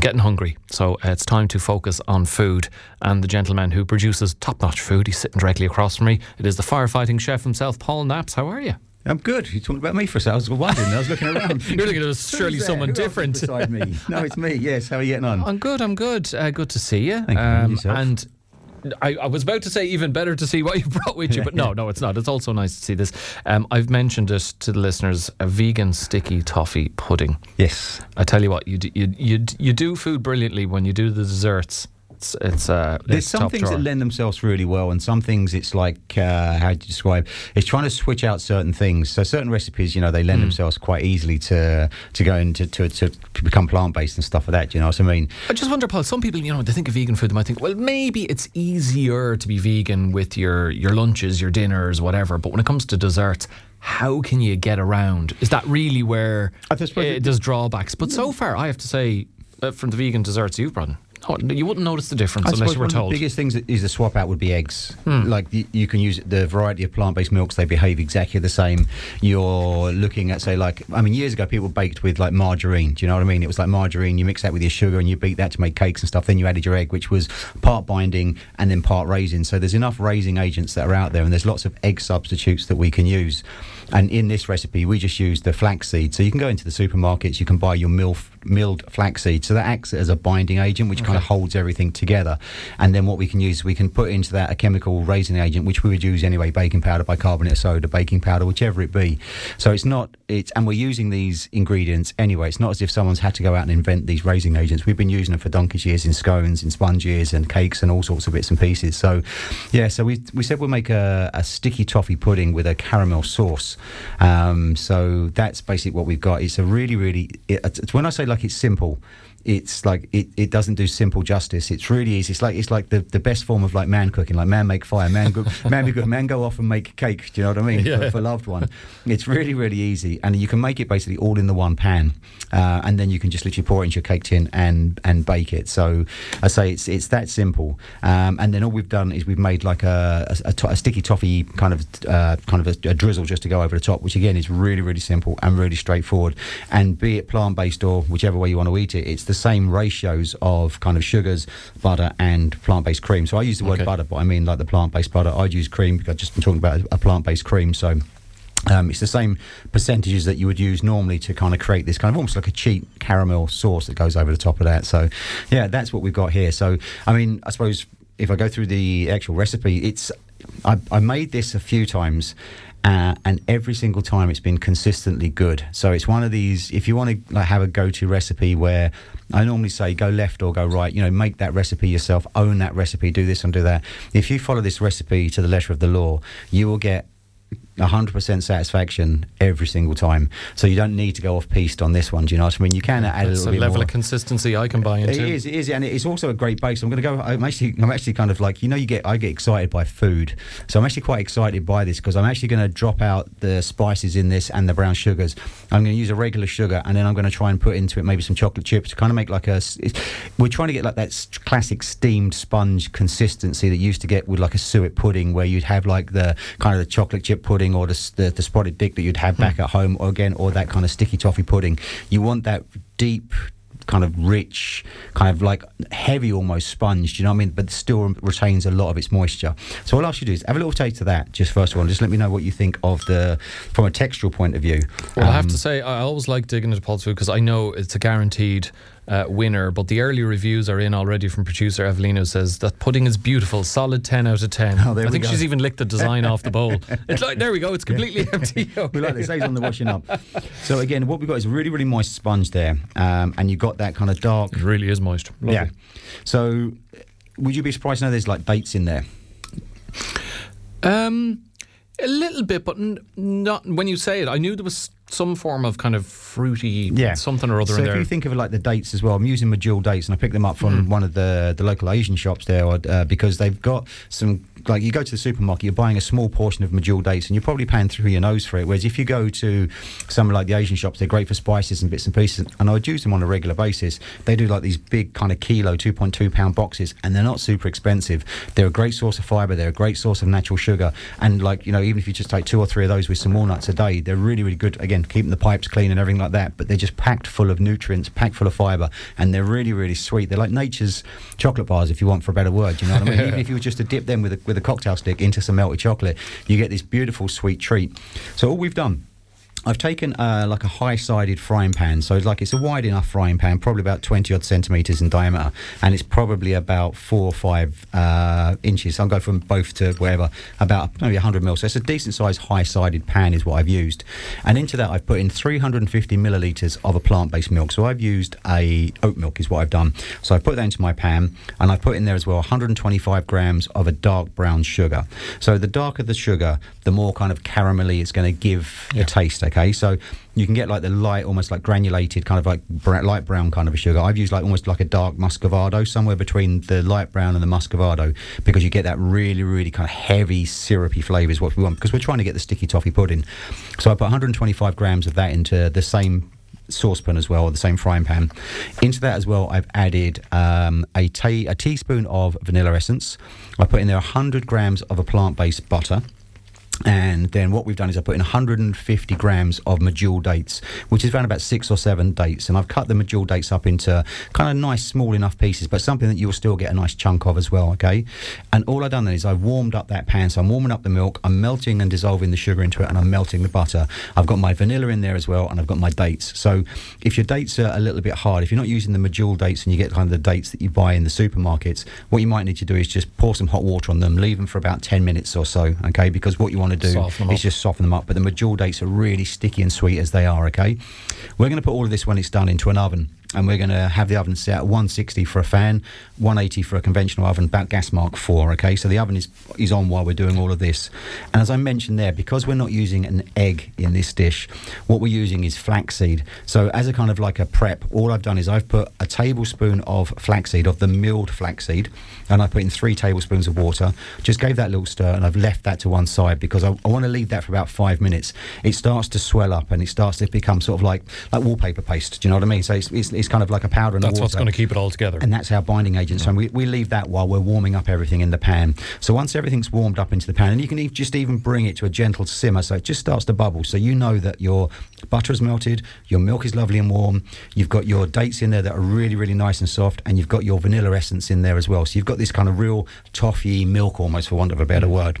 getting hungry, so uh, it's time to focus on food. And the gentleman who produces top notch food, he's sitting directly across from me. It is the firefighting chef himself, Paul Knapps. How are you? I'm good. You talking about me for a second? I was wondering. I was looking around. You're looking at surely someone different. beside me. No, it's me. Yes. How are you getting on? I'm good. I'm good. Uh, good to see you. Um, Thank you. And yourself? and I, I was about to say even better to see what you brought with you, but no, no, it's not. It's also nice to see this. Um, I've mentioned it to the listeners: a vegan sticky toffee pudding. Yes. I tell you what, you do, you you you do food brilliantly when you do the desserts. It's it's uh, There's it's some top things drawer. that lend themselves really well, and some things it's like uh, how do you describe? It's trying to switch out certain things. So certain recipes, you know, they lend themselves quite easily to to go into to, to, to become plant based and stuff like that. You know what I mean? I just wonder, Paul. Some people, you know, they think of vegan food, they might think, well, maybe it's easier to be vegan with your your lunches, your dinners, whatever. But when it comes to desserts, how can you get around? Is that really where I just suppose uh, it- there's drawbacks? But so far, I have to say, uh, from the vegan desserts you've brought, in, no, you wouldn't notice the difference I unless you were one told. of the biggest things that is the swap out would be eggs. Hmm. Like you, you can use the variety of plant based milks; they behave exactly the same. You're looking at say like I mean years ago people baked with like margarine. Do you know what I mean? It was like margarine. You mix that with your sugar and you beat that to make cakes and stuff. Then you added your egg, which was part binding and then part raising. So there's enough raising agents that are out there, and there's lots of egg substitutes that we can use. And in this recipe, we just use the flaxseed. So you can go into the supermarkets, you can buy your mill, milled flaxseed. So that acts as a binding agent, which kind of holds everything together. And then what we can use, we can put into that a chemical raising agent, which we would use anyway, baking powder, bicarbonate of soda, baking powder, whichever it be. So it's not, it's, and we're using these ingredients anyway. It's not as if someone's had to go out and invent these raising agents. We've been using them for donkey's years in scones, in sponges, and cakes, and all sorts of bits and pieces. So, yeah, so we, we said we'll make a, a sticky toffee pudding with a caramel sauce. Um, so that's basically what we've got. It's a really, really, it, it's, when I say like it's simple, it's like it, it doesn't do simple justice. It's really easy. It's like it's like the, the best form of like man cooking, like man make fire, man go, man be good, man go off and make cake. Do you know what I mean? Yeah. For, for loved one, it's really really easy, and you can make it basically all in the one pan, uh, and then you can just literally pour it into your cake tin and and bake it. So I say it's it's that simple. Um, and then all we've done is we've made like a a, a, to- a sticky toffee kind of uh, kind of a, a drizzle just to go over the top, which again is really really simple and really straightforward. And be it plant based or whichever way you want to eat it, it's the same ratios of kind of sugars, butter, and plant based cream. So I use the word Okay. butter, but I mean like the plant based butter. I'd use cream because I've just been talking about a plant based cream. So. Um, it's the same percentages that you would use normally to kind of create this kind of almost like a cheap caramel sauce that goes over the top of that. So, yeah, that's what we've got here. So, I mean, I suppose if I go through the actual recipe, it's I, I made this a few times. Uh, and every single time it's been consistently good. So it's one of these. If you want to like, have a go-to recipe, where I normally say go left or go right, you know, make that recipe yourself, own that recipe, do this and do that. If you follow this recipe to the letter of the law, you will get 100% satisfaction every single time. So you don't need to go off piste on this one. Do you know what I mean? You can add a It's little a bit level more. of consistency I can buy into. is, it is, and it's also a great base. I'm going to go. I'm actually, I'm actually kind of like you know, you get, I get excited by food, so I'm actually quite excited by this because I'm actually going to drop out the spices in this and the brown sugars. I'm going to use a regular sugar, and then I'm going to try and put into it maybe some chocolate chips to kind of make like a. We're trying to get like that classic steamed sponge consistency that you used to get with like a suet pudding, where you'd have like the kind of the chocolate chip pudding or the the, the spotted dick that you'd have back at home, or again, or that kind of sticky toffee pudding. You want that deep kind of rich, kind of like heavy almost sponge, do you know what I mean? But still retains a lot of its moisture. So all I'll ask you to do is have a little taste of that, just first of all, and just let me know what you think of the, from a textural point of view. Well, I have Um, to say, I always like digging into Paul's food because I know it's a guaranteed uh, winner. But the early reviews are in already from producer Evelina who says that pudding is beautiful, solid 10 out of 10. Oh, I think go. she's even licked the design off the bowl. It's like, there we go, it's completely empty. we like say on the washing up. So again, what we've got is a really, really moist sponge there, um, and you've got that kind of dark. It really is moist. Lovely. Yeah. So, would you be surprised to know there's like dates in there? Um, a little bit, but n- not when you say it. I knew there was some form of kind of fruity yeah. something or other so if there. you think of it like the dates as well, I'm using Medjool dates, and I picked them up from Hmm. one of the the local Asian shops there, uh, because they've got some like you go to the supermarket, you're buying a small portion of medjool dates, and you're probably paying through your nose for it. Whereas if you go to somewhere like the Asian shops, they're great for spices and bits and pieces, and I would use them on a regular basis. They do like these big kind of kilo, 2.2 pound boxes, and they're not super expensive. They're a great source of fibre. They're a great source of natural sugar, and like you know, even if you just take two or three of those with some walnuts a day, they're really really good. Again, keeping the pipes clean and everything like that. But they're just packed full of nutrients, packed full of fibre, and they're really really sweet. They're like nature's chocolate bars, if you want for a better word. You know what I mean? even if you were just to dip them with a, with a cocktail stick into some melted chocolate, you get this beautiful sweet treat. So all we've done I've taken uh, like a high-sided frying pan, so it's like it's a wide enough frying pan, probably about twenty odd centimeters in diameter, and it's probably about four or five uh, inches. I'll go from both to whatever, about maybe hundred mil. So it's a decent-sized high-sided pan is what I've used, and into that I've put in 350 milliliters of a plant-based milk. So I've used a oat milk is what I've done. So I put that into my pan, and I've put in there as well 125 grams of a dark brown sugar. So the darker the sugar, the more kind of caramelly it's going to give Yeah. the taste. Okay, so you can get like the light, almost like granulated, kind of like light brown kind of a sugar. I've used like almost like a dark muscovado, somewhere between the light brown and the muscovado, because you get that really, really kind of heavy syrupy flavour is what we want. Because we're trying to get the sticky toffee pudding. So I put 125 grams of that into the same saucepan as well, or the same frying pan. Into that as well, I've added um, a, ta- a teaspoon of vanilla essence. I put in there 100 grams of a plant-based butter. And then what we've done is I put in 150 grams of medjool dates, which is around about six or seven dates. And I've cut the medjool dates up into kind of nice, small enough pieces, but something that you'll still get a nice chunk of as well, okay? And all I've done then is I've warmed up that pan. So I'm warming up the milk, I'm melting and dissolving the sugar into it, and I'm melting the butter. I've got my vanilla in there as well, and I've got my dates. So if your dates are a little bit hard, if you're not using the medjool dates and you get kind of the dates that you buy in the supermarkets, what you might need to do is just pour some hot water on them, leave them for about 10 minutes or so, okay? Because what you want to do is just soften them up. But the medjool dates are really sticky and sweet as they are, okay? We're going to put all of this when it's done into an oven. And we're going to have the oven set at 160 for a fan, 180 for a conventional oven, about gas mark 4, okay? So the oven is, is on while we're doing all of this. And as I mentioned there, because we're not using an egg in this dish, what we're using is flaxseed. So as a kind of like a prep, all I've done is I've put a tablespoon of flaxseed, of the milled flaxseed, and I put in three tablespoons of water. Just gave that little stir, and I've left that to one side because I, I want to leave that for about five minutes. It starts to swell up, and it starts to become sort of like like wallpaper paste. Do you know what I mean? So it's, it's, it's kind of like a powder in That's what's going to keep it all together. And that's our binding agent. So we, we leave that while we're warming up everything in the pan. So once everything's warmed up into the pan, and you can e- just even bring it to a gentle simmer, so it just starts to bubble. So you know that your butter is melted, your milk is lovely and warm, you've got your dates in there that are really, really nice and soft, and you've got your vanilla essence in there as well. So you've got this kind of real toffee milk almost, for want of a better word.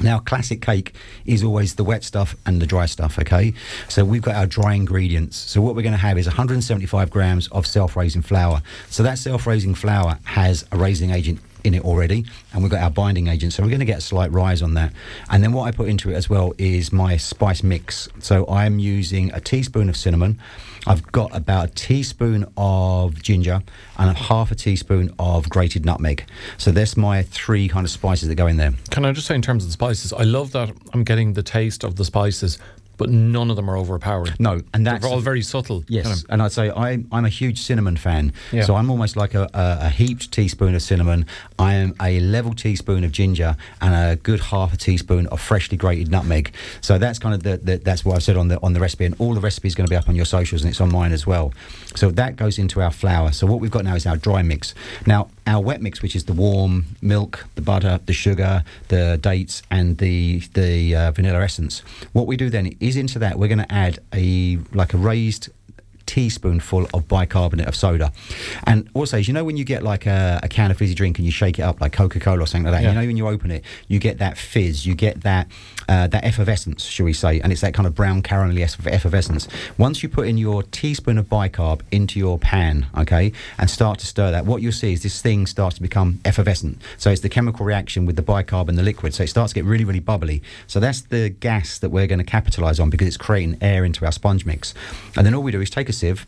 Now, classic cake is always the wet stuff and the dry stuff, okay? So we've got our dry ingredients. So what we're going to have is 175 grams of self-raising flour. So that self-raising flour has a raising agent in it already, and we've got our binding agent. So we're going to get a slight rise on that. And then what I put into it as well is my spice mix. So I'm using a teaspoon of cinnamon. I've got about a teaspoon of ginger and a half a teaspoon of grated nutmeg. So that's my three kind of spices that go in there. Can I just say, in terms of the spices, I love that I'm getting the taste of the spices, but none of them are overpowering. No, and that's They're all very subtle. Yes, kind of- and I'd say I, I'm a huge cinnamon fan. Yeah. So I'm almost like a, a, a heaped teaspoon of cinnamon. I am a level teaspoon of ginger and a good half a teaspoon of freshly grated nutmeg. So that's kind of the, the that's what I've said on the on the recipe, and all the recipe is going to be up on your socials, and it's on mine as well. So that goes into our flour. So what we've got now is our dry mix. Now our wet mix, which is the warm milk, the butter, the sugar, the dates, and the the uh, vanilla essence. What we do then is into that we're going to add a like a raised teaspoonful of bicarbonate of soda. And also, as you know, when you get like a, a can of fizzy drink and you shake it up like Coca Cola or something like that, Yeah. you know, when you open it, you get that fizz, you get that uh, that effervescence, shall we say, and it's that kind of brown caramelly eff- effervescence. Once you put in your teaspoon of bicarb into your pan, okay, and start to stir that, what you'll see is this thing starts to become effervescent. So it's the chemical reaction with the bicarb and the liquid. So it starts to get really, really bubbly. So that's the gas that we're going to capitalize on because it's creating air into our sponge mix. And then all we do is take a sieve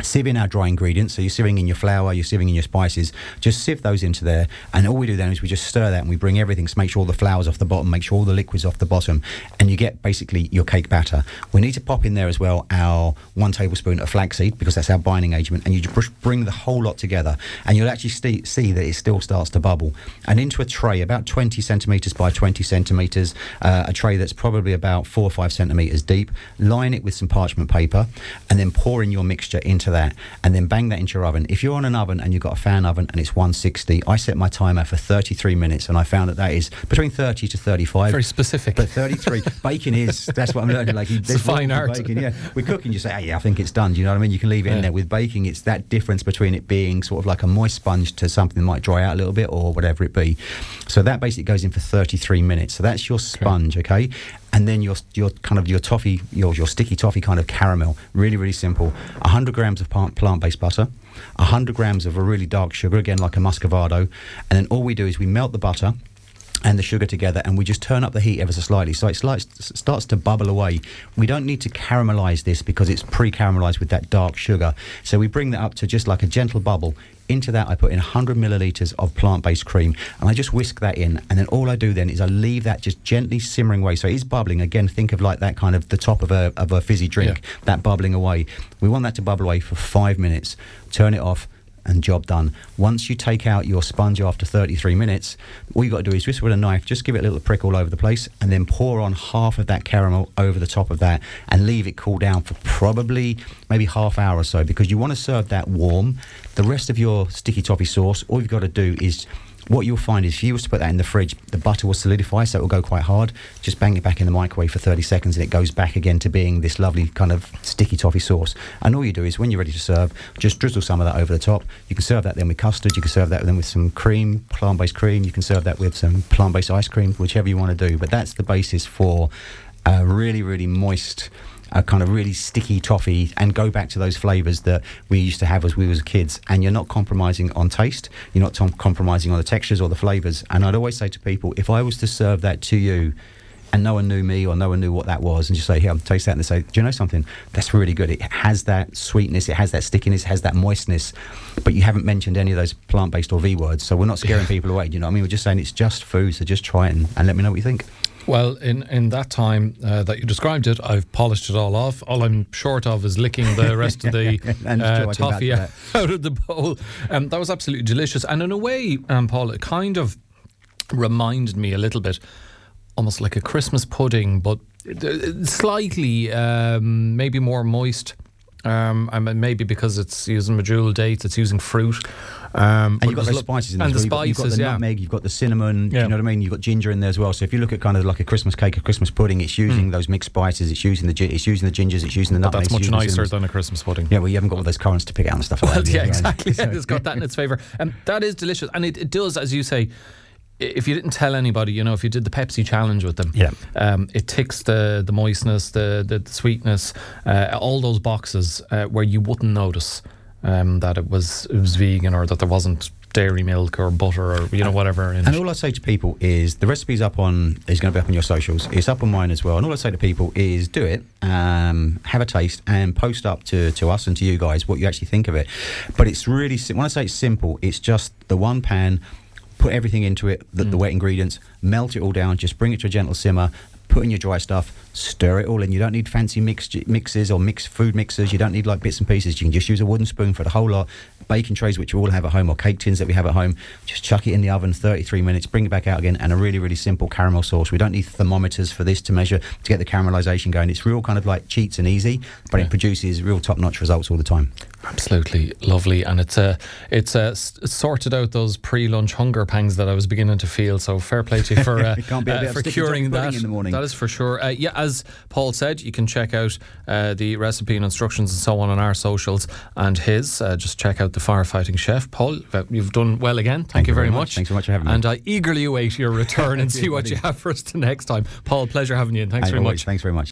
sieve in our dry ingredients. So you're sieving in your flour, you're sieving in your spices. Just sieve those into there. And all we do then is we just stir that and we bring everything to make sure all the flour's off the bottom, make sure all the liquid's off the bottom. And you get basically your cake batter. We need to pop in there as well our one tablespoon of flaxseed because that's our binding agent. And you just bring the whole lot together. And you'll actually see, see that it still starts to bubble. And into a tray, about 20 centimetres by 20 centimetres, uh, a tray that's probably about four or five centimetres deep. Line it with some parchment paper and then pour in your mixture into that and then bang that into your oven. If you're on an oven and you've got a fan oven and it's 160, I set my timer for 33 minutes and I found that that is between 30 to 35. Very specific. But 33, bacon is, that's what I'm learning. Like, it's a fine art. Bacon, yeah. With cooking, you say, hey, yeah, I think it's done. Do you know what I mean? You can leave it yeah. in there. With baking, it's that difference between it being sort of like a moist sponge to something that might dry out a little bit or whatever it be. So that basically goes in for 33 minutes. So that's your sponge, okay? And then your your kind of your toffee, your your sticky toffee kind of caramel. Really, really simple. 100 grams of plant-based butter, 100 grams of a really dark sugar, again like a muscovado, and then all we do is we melt the butter and the sugar together and we just turn up the heat ever so slightly. So it starts to bubble away. We don't need to caramelize this because it's pre-caramelized with that dark sugar. So we bring that up to just like a gentle bubble. Into that I put in 100 milliliters of plant-based cream and I just whisk that in and then all I do then is I leave that just gently simmering away. So it is bubbling. Again think of like that kind of the top of a, of a fizzy drink yeah. that bubbling away. We want that to bubble away for five minutes turn it off and job done. Once you take out your sponge after 33 minutes, all you've got to do is just with a knife, just give it a little prick all over the place, and then pour on half of that caramel over the top of that, and leave it cool down for probably maybe half hour or so because you want to serve that warm. The rest of your sticky toffee sauce, all you've got to do is what you'll find is if you was to put that in the fridge, the butter will solidify, so it will go quite hard. Just bang it back in the microwave for 30 seconds, and it goes back again to being this lovely kind of sticky toffee sauce. And all you do is when you're ready to serve, just drizzle some of that over the top. You can serve that then with custard. You can serve that then with some cream, plant-based cream. You can serve that with some plant-based ice cream, whichever you want to do. But that's the basis for a really, really moist a kind of really sticky toffee and go back to those flavours that we used to have as we was kids. And you're not compromising on taste. You're not tom- compromising on the textures or the flavours. And I'd always say to people, if I was to serve that to you and no one knew me or no one knew what that was, and just say, here, I'll taste that, and they say, do you know something? That's really good. It has that sweetness, it has that stickiness, it has that moistness, but you haven't mentioned any of those plant based or V words, so we're not scaring people away. You know what I mean? We're just saying it's just food, so just try it and, and let me know what you think. Well, in, in that time uh, that you described it, I've polished it all off. All I'm short of is licking the rest of the uh, toffee out of the bowl. Um, that was absolutely delicious. And in a way, um, Paul, it kind of reminded me a little bit, almost like a Christmas pudding, but uh, slightly um, maybe more moist. Um, and maybe because it's using medjool dates, it's using fruit. Um, and you've got the spices in there. And the spices, you've got, you've got the yeah. nutmeg, you've got the cinnamon. Yeah. You know what I mean? You've got ginger in there as well. So if you look at kind of like a Christmas cake, a Christmas pudding, it's using mm. those mixed spices. It's using the it's using the gingers. It's using the nutmeg. That's much nicer than a Christmas pudding. Yeah, well, you haven't got all those currants to pick out and stuff like well, that. Yeah, exactly. Yeah, it's got that in its favour, and that is delicious. And it, it does, as you say if you didn't tell anybody, you know, if you did the Pepsi challenge with them, yeah, um, it ticks the the moistness, the the, the sweetness, uh, all those boxes uh, where you wouldn't notice um, that it was it was vegan or that there wasn't dairy milk or butter or you know whatever. and all I say to people is the recipe's up on is going to be up on your socials. It's up on mine as well. And all I say to people is do it, um, have a taste, and post up to to us and to you guys what you actually think of it. But it's really when I say it's simple, it's just the one pan. Put everything into it, the, mm. the wet ingredients, melt it all down, just bring it to a gentle simmer, put in your dry stuff, stir it all in. You don't need fancy mix, mixes or mixed food mixers. You don't need like bits and pieces. You can just use a wooden spoon for the whole lot. Baking trays, which we all have at home, or cake tins that we have at home. Just chuck it in the oven 33 minutes, bring it back out again, and a really, really simple caramel sauce. We don't need thermometers for this to measure to get the caramelization going. It's real kind of like cheats and easy, but yeah. it produces real top notch results all the time. Absolutely lovely, and it's uh, it's uh, sorted out those pre-lunch hunger pangs that I was beginning to feel. So fair play to you for uh, uh for curing that. That is for sure. Uh, yeah, as Paul said, you can check out uh, the recipe and instructions and so on on our socials and his. just check out the firefighting chef, Paul. You've done well again. Thank, Thank you very much. much. Thanks so much for having me. And I eagerly await your return and see what you have for us the next time. Paul, pleasure having you. And thanks very much. Thanks very much.